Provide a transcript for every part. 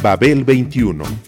Babel 21 I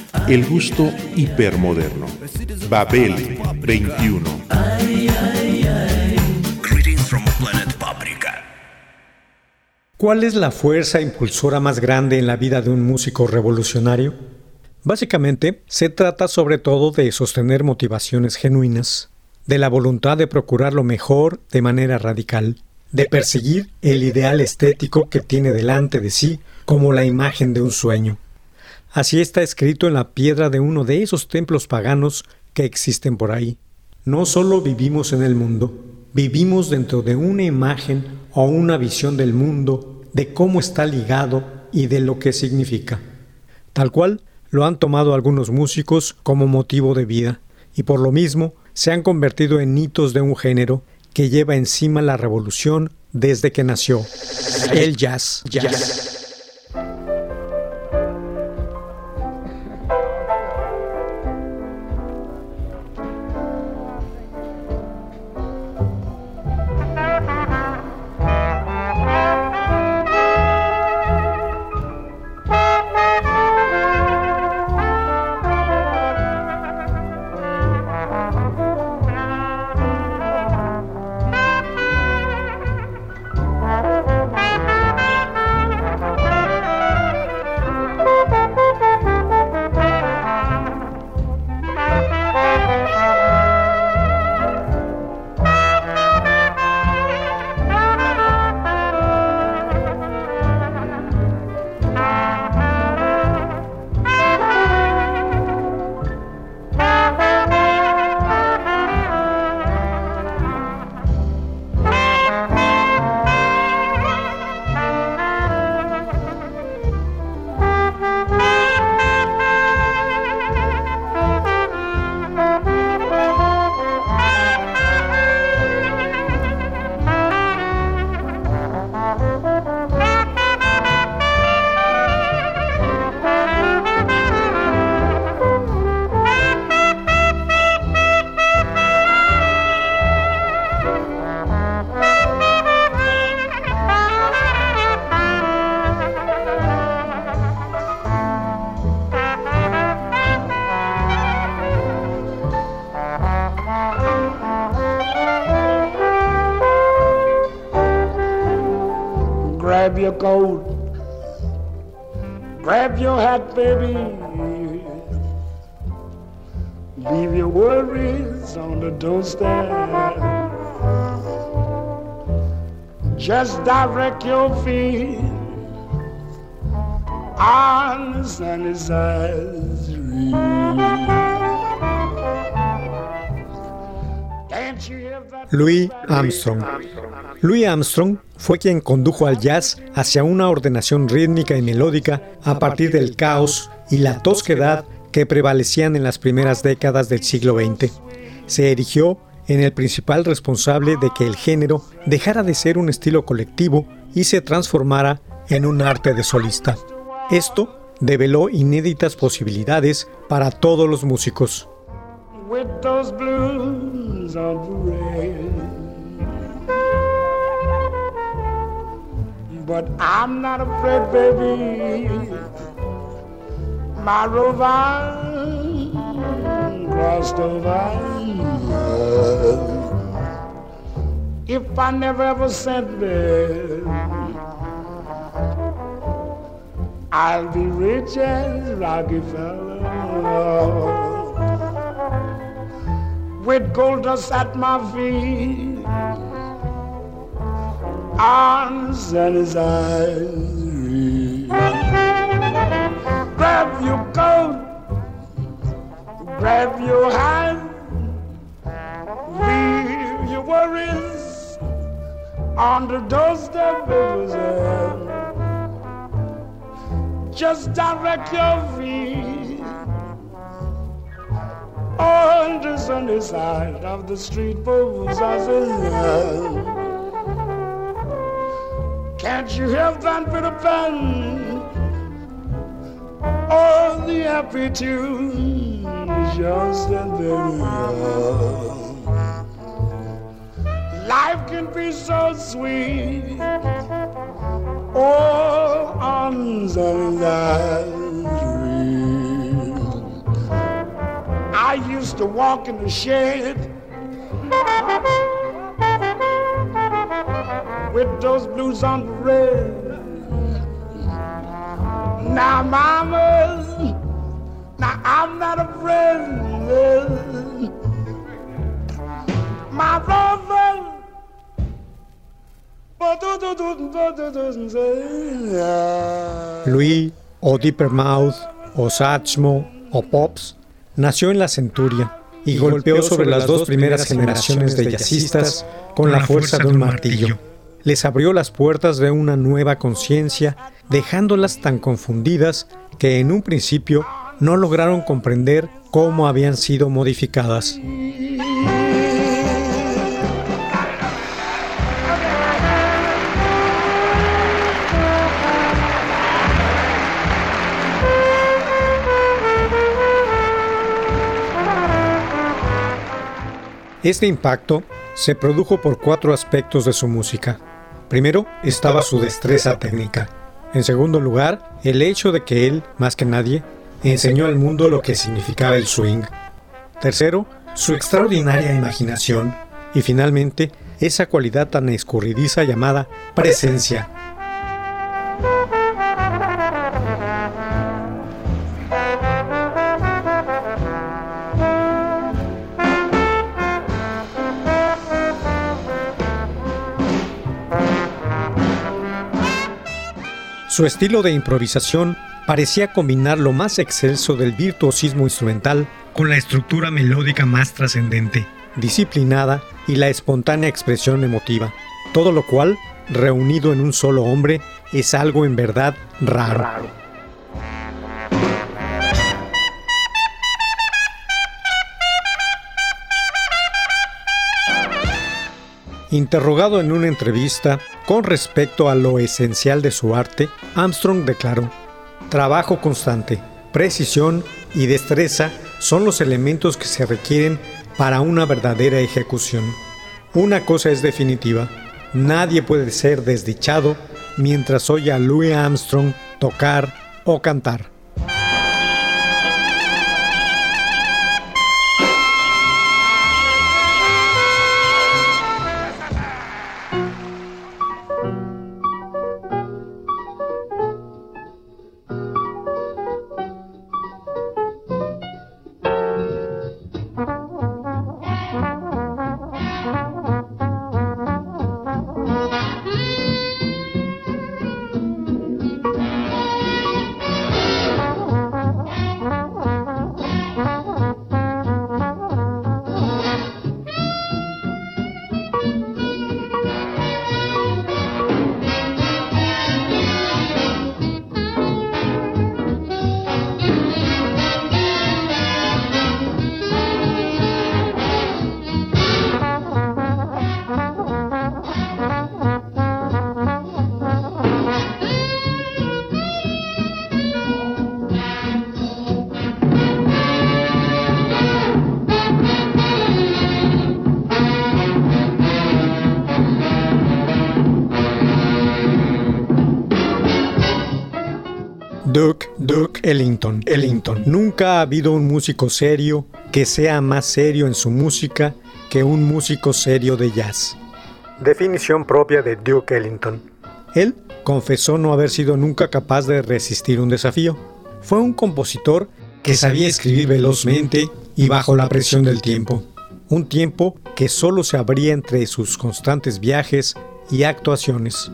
El gusto hipermoderno. Babel 21. Greetings from planet Paprika. ¿Cuál es la fuerza impulsora más grande en la vida de un músico revolucionario? Básicamente, se trata sobre todo de sostener motivaciones genuinas, de la voluntad de procurar lo mejor de manera radical, de perseguir el ideal estético que tiene delante de sí como la imagen de un sueño. Así está escrito en la piedra de uno de esos templos paganos que existen por ahí. No solo vivimos en el mundo, vivimos dentro de una imagen o una visión del mundo, de cómo está ligado y de lo que significa. Tal cual lo han tomado algunos músicos como motivo de vida, y por lo mismo se han convertido en hitos de un género que lleva encima la revolución desde que nació, el jazz. jazz. On the doorstep. Just direct your feet on the sunny side street. Louis Armstrong. Louis Armstrong fue quien condujo al jazz hacia una ordenación rítmica y melódica a partir del caos y la tosquedad que prevalecían en las primeras décadas del siglo XX. Se erigió en el principal responsable de que el género dejara de ser un estilo colectivo y se transformara en un arte de solista. Esto develó inéditas posibilidades para todos los músicos. But I'm not afraid, baby. My If I never ever sent them, I'll be rich as Rockefeller. With gold dust at my feet arms and his eyes. Grab your hat, leave your worries on the doorstep, baby. Just direct your feet On the sunny side of the street, saying, Can't you help that bit of pen? Oh, the happy tune just and very Life can be so sweet. Oh, on sunny side. I used to walk in the shade with those blues on the red. Now, mama, I'm not a friend. My brother. Louis, o Deeper Mouth, o Satchmo, o Pops nació en la Centuria y golpeó sobre las dos primeras generaciones de jazzistas con la fuerza de un martillo. Les abrió las puertas de una nueva conciencia, dejándolas tan confundidas que en un principio no lograron comprender cómo habían sido modificadas. Este impacto se produjo por cuatro aspectos de su música. Primero, estaba su destreza técnica. En segundo lugar, el hecho de que él, más que nadie, enseñó al mundo lo que significaba el swing. Tercero, su extraordinaria imaginación. Y finalmente, esa cualidad tan escurridiza llamada presencia, Su estilo de improvisación parecía combinar lo más excelso del virtuosismo instrumental con la estructura melódica más trascendente, disciplinada y la espontánea expresión emotiva, todo lo cual, reunido en un solo hombre, es algo en verdad raro. Interrogado en una entrevista con respecto a lo esencial de su arte, Armstrong declaró, trabajo constante, precisión y destreza son los elementos que se requieren para una verdadera ejecución. Una cosa es definitiva, nadie puede ser desdichado mientras oye a Louis Armstrong tocar o cantar. Ellington, Ellington. Nunca ha habido un músico serio que sea más serio en su música que un músico serio de jazz. Definición propia de Duke Ellington. Él confesó no haber sido nunca capaz de resistir un desafío. Fue un compositor que sabía escribir velozmente y bajo la presión del tiempo. Un tiempo que solo se abría entre sus constantes viajes y actuaciones.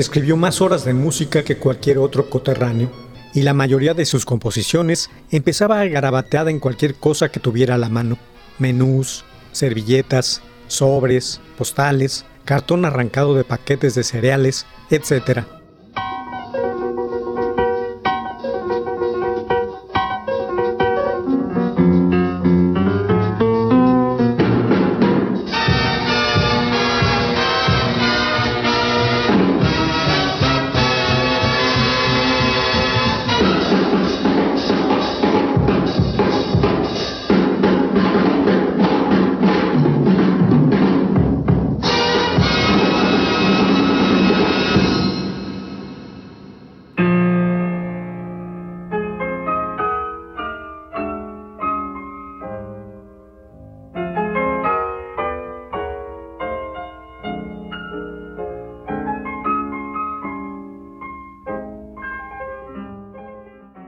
Escribió más horas de música que cualquier otro coterráneo, y la mayoría de sus composiciones empezaba garabateada en cualquier cosa que tuviera a la mano. Menús, servilletas, sobres, postales, cartón arrancado de paquetes de cereales, etc.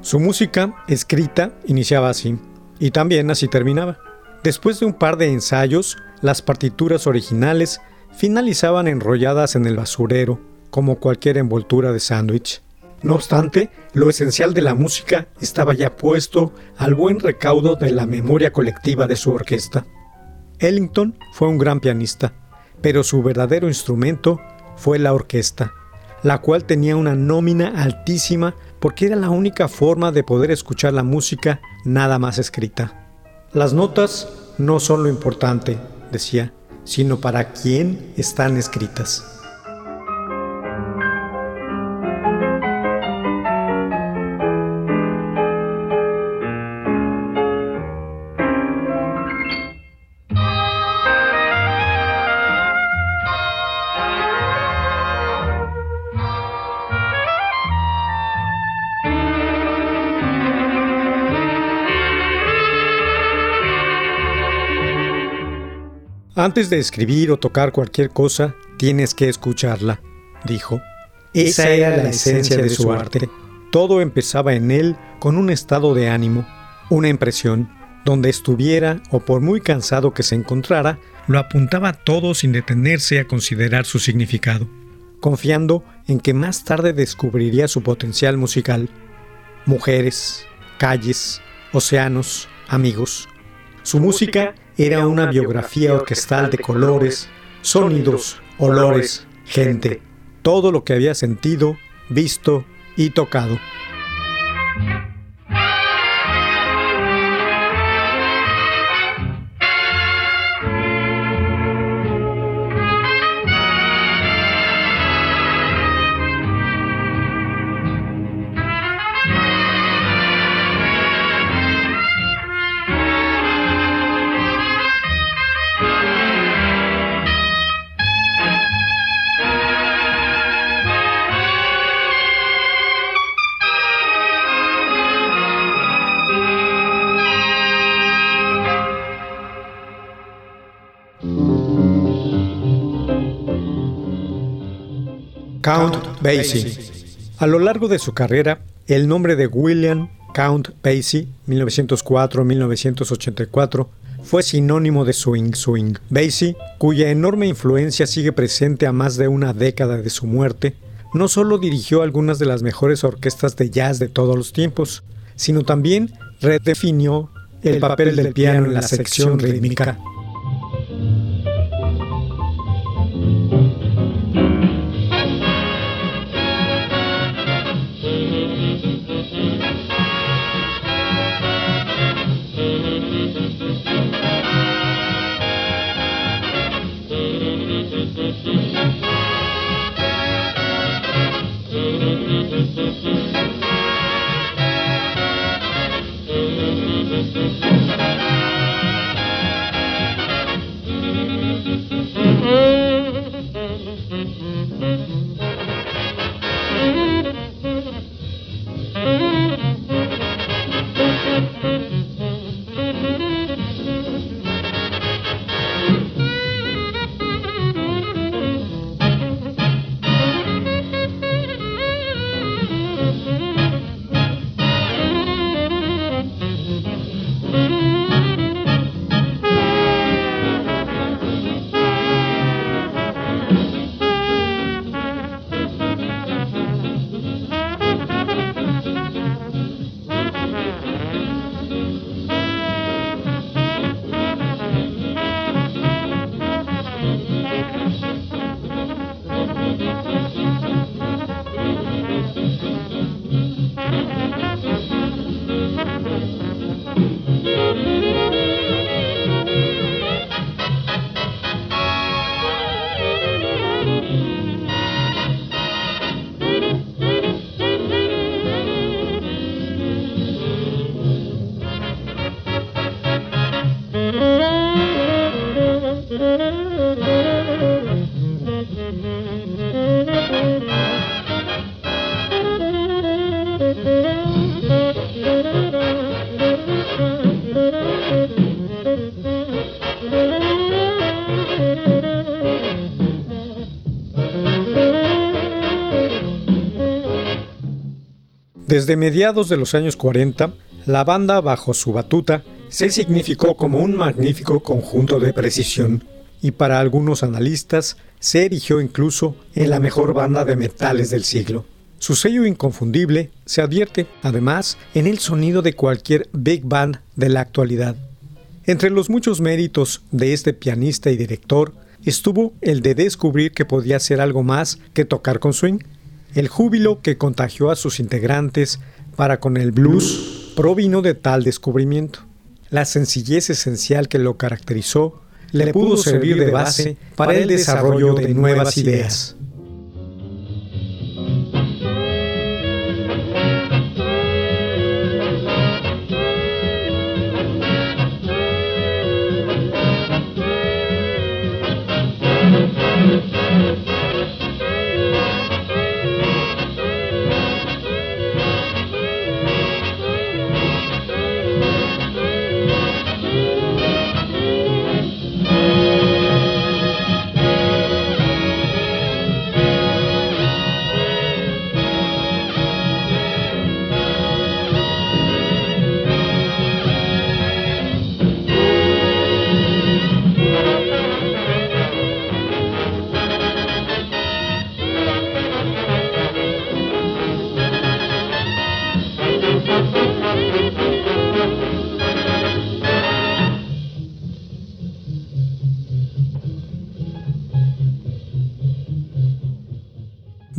Su música, escrita, iniciaba así, y también así terminaba. Después de un par de ensayos, las partituras originales finalizaban enrolladas en el basurero, como cualquier envoltura de sándwich. No obstante, lo esencial de la música estaba ya puesto al buen recaudo de la memoria colectiva de su orquesta. Ellington fue un gran pianista, pero su verdadero instrumento fue la orquesta, la cual tenía una nómina altísima porque era la única forma de poder escuchar la música nada más escrita. Las notas no son lo importante, decía, sino para quién están escritas. Antes de escribir o tocar cualquier cosa, tienes que escucharla, dijo. Esa era la esencia de su arte. Todo empezaba en él con un estado de ánimo, una impresión. Donde estuviera o por muy cansado que se encontrara, lo apuntaba todo sin detenerse a considerar su significado, confiando en que más tarde descubriría su potencial musical. Mujeres, calles, océanos, amigos. Su música era una biografía orquestal de colores, sonidos, olores, gente, todo lo que había sentido, visto y tocado. Count Basie. A lo largo de su carrera, el nombre de William Count Basie, 1904-1984, fue sinónimo de swing swing. Basie, cuya enorme influencia sigue presente a más de una década de su muerte, no solo dirigió algunas de las mejores orquestas de jazz de todos los tiempos, sino también redefinió el papel del piano en la sección rítmica. Desde mediados de los años 40, la banda bajo su batuta se significó como un magnífico conjunto de precisión y para algunos analistas se erigió incluso en la mejor banda de metales del siglo. Su sello inconfundible se advierte, además, en el sonido de cualquier big band de la actualidad. Entre los muchos méritos de este pianista y director estuvo el de descubrir que podía hacer algo más que tocar con swing. El júbilo que contagió a sus integrantes para con el blues provino de tal descubrimiento. La sencillez esencial que lo caracterizó le pudo servir de base para el desarrollo de nuevas ideas.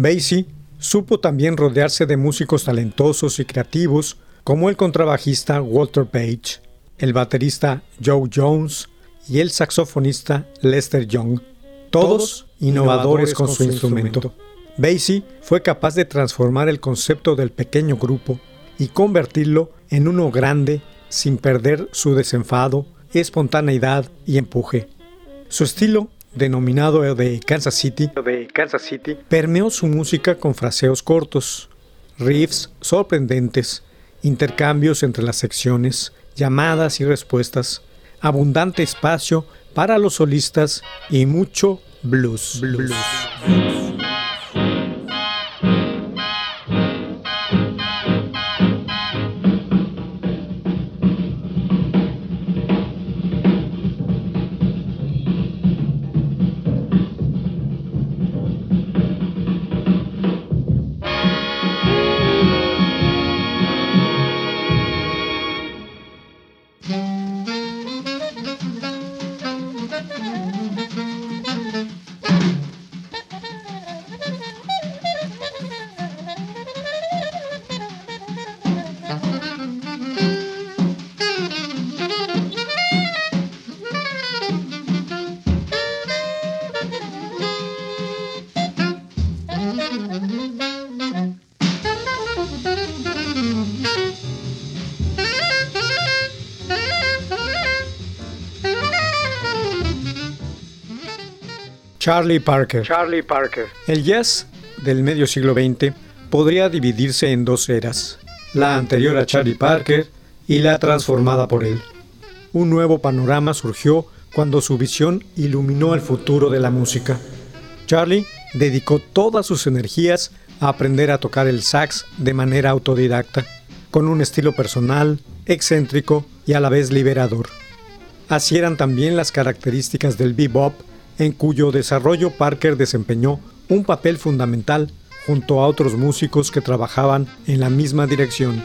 Basie supo también rodearse de músicos talentosos y creativos como el contrabajista Walter Page, el baterista Joe Jones y el saxofonista Lester Young, todos innovadores con su instrumento. Basie fue capaz de transformar el concepto del pequeño grupo y convertirlo en uno grande sin perder su desenfado, espontaneidad y empuje. Su estilo denominado de Kansas City, de Kansas City, permeó su música con fraseos cortos, riffs sorprendentes, intercambios entre las secciones, llamadas y respuestas, abundante espacio para los solistas y mucho blues. blues. Charlie Parker. Charlie Parker. El jazz del medio siglo XX podría dividirse en dos eras, la anterior a Charlie Parker y la transformada por él. Un nuevo panorama surgió cuando su visión iluminó el futuro de la música. Charlie dedicó todas sus energías a aprender a tocar el sax de manera autodidacta, con un estilo personal, excéntrico y a la vez liberador. Así eran también las características del bebop en cuyo desarrollo Parker desempeñó un papel fundamental junto a otros músicos que trabajaban en la misma dirección.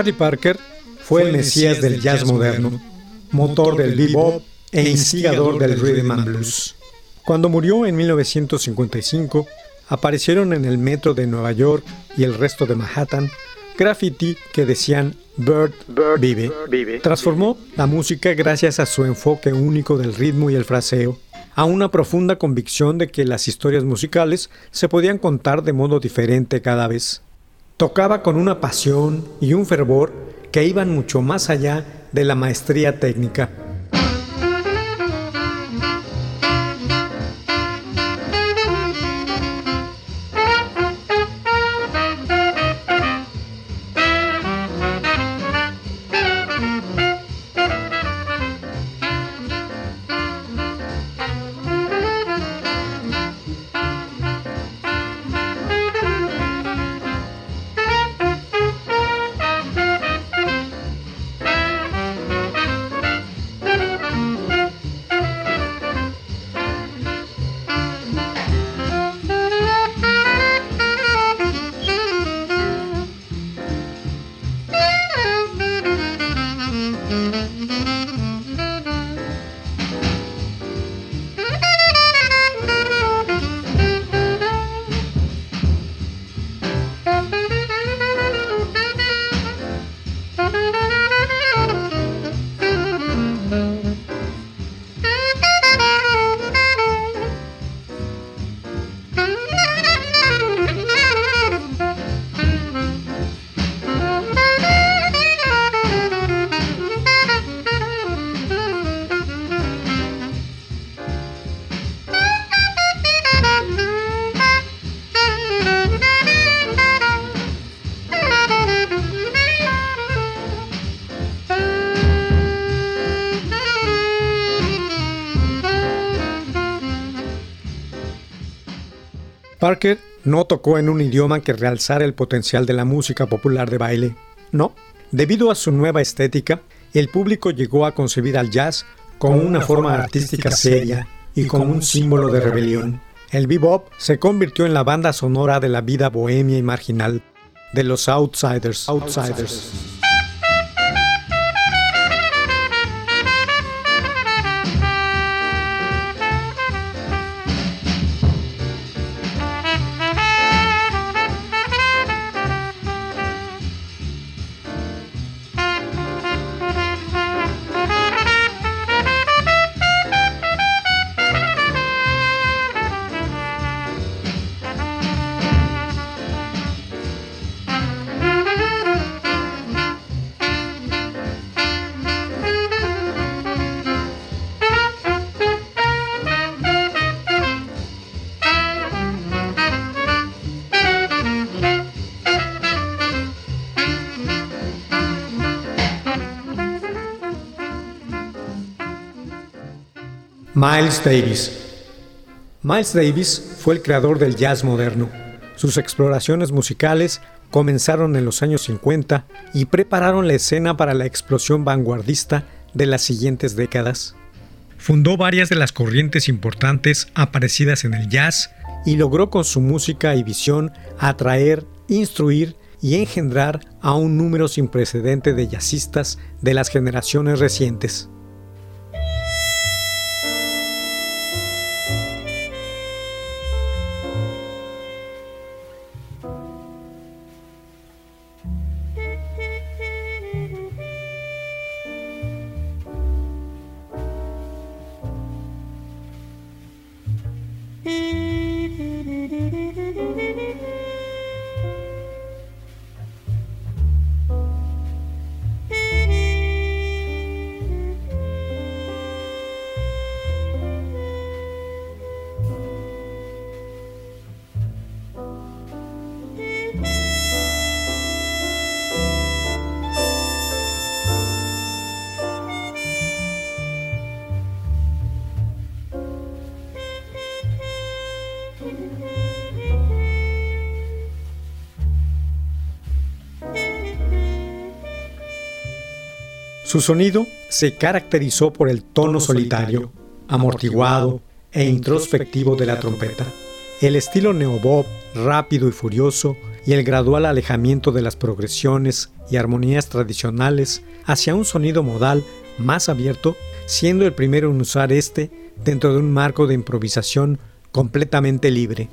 Charlie Parker fue el mesías del jazz moderno, motor del bebop e instigador del rhythm and blues. Cuando murió en 1955, aparecieron en el metro de Nueva York y el resto de Manhattan graffiti que decían Bird, vive. Transformó la música gracias a su enfoque único del ritmo y el fraseo, a una profunda convicción de que las historias musicales se podían contar de modo diferente cada vez. Tocaba con una pasión y un fervor que iban mucho más allá de la maestría técnica. Parker no tocó en un idioma que realzara el potencial de la música popular de baile. No, debido a su nueva estética, el público llegó a concebir al jazz como una forma artística seria y como un símbolo de rebelión. El bebop se convirtió en la banda sonora de la vida bohemia y marginal de los outsiders. outsiders. Miles Davis. Miles Davis fue el creador del jazz moderno. Sus exploraciones musicales comenzaron en los años 50 y prepararon la escena para la explosión vanguardista de las siguientes décadas. Fundó varias de las corrientes importantes aparecidas en el jazz y logró con su música y visión atraer, instruir y engendrar a un número sin precedente de jazzistas de las generaciones recientes. Su sonido se caracterizó por el tono solitario, amortiguado e introspectivo de la trompeta. El estilo neobob, rápido y furioso, y el gradual alejamiento de las progresiones y armonías tradicionales hacia un sonido modal más abierto, siendo el primero en usar este dentro de un marco de improvisación completamente libre.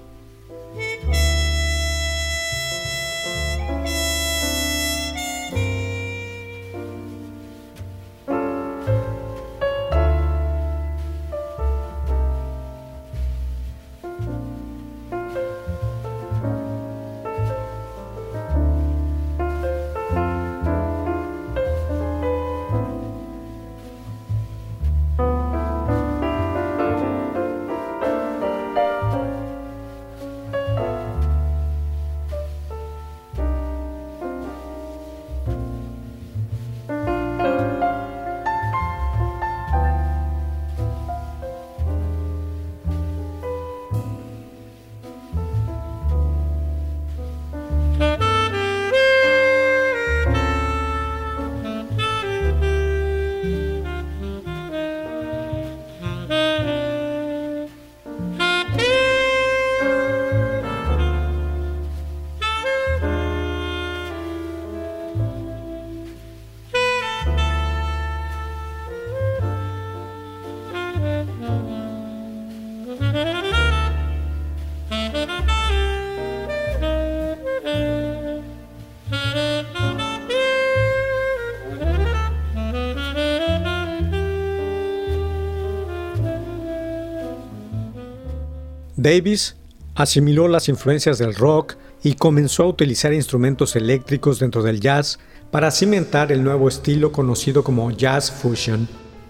Davis asimiló las influencias del rock y comenzó a utilizar instrumentos eléctricos dentro del jazz para cimentar el nuevo estilo conocido como jazz fusion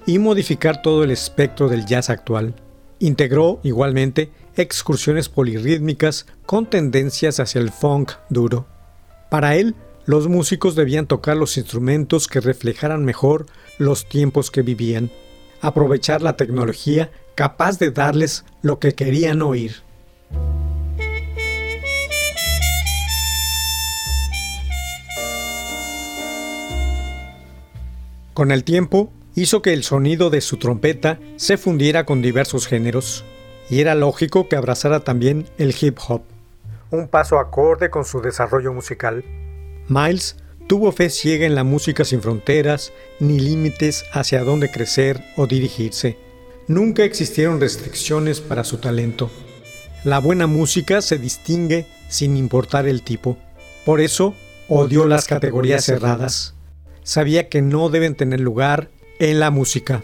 y modificar todo el espectro del jazz actual. Integró igualmente excursiones polirrítmicas con tendencias hacia el funk duro. Para él, los músicos debían tocar los instrumentos que reflejaran mejor los tiempos que vivían, aprovechar la tecnología capaz de darles lo que querían oír. Con el tiempo, hizo que el sonido de su trompeta se fundiera con diversos géneros, y era lógico que abrazara también el hip hop, un paso acorde con su desarrollo musical. Miles tuvo fe ciega en la música sin fronteras ni límites hacia dónde crecer o dirigirse. Nunca existieron restricciones para su talento. La buena música se distingue sin importar el tipo. Por eso odió las categorías cerradas. Sabía que no deben tener lugar en la música.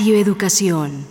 Radio Educación.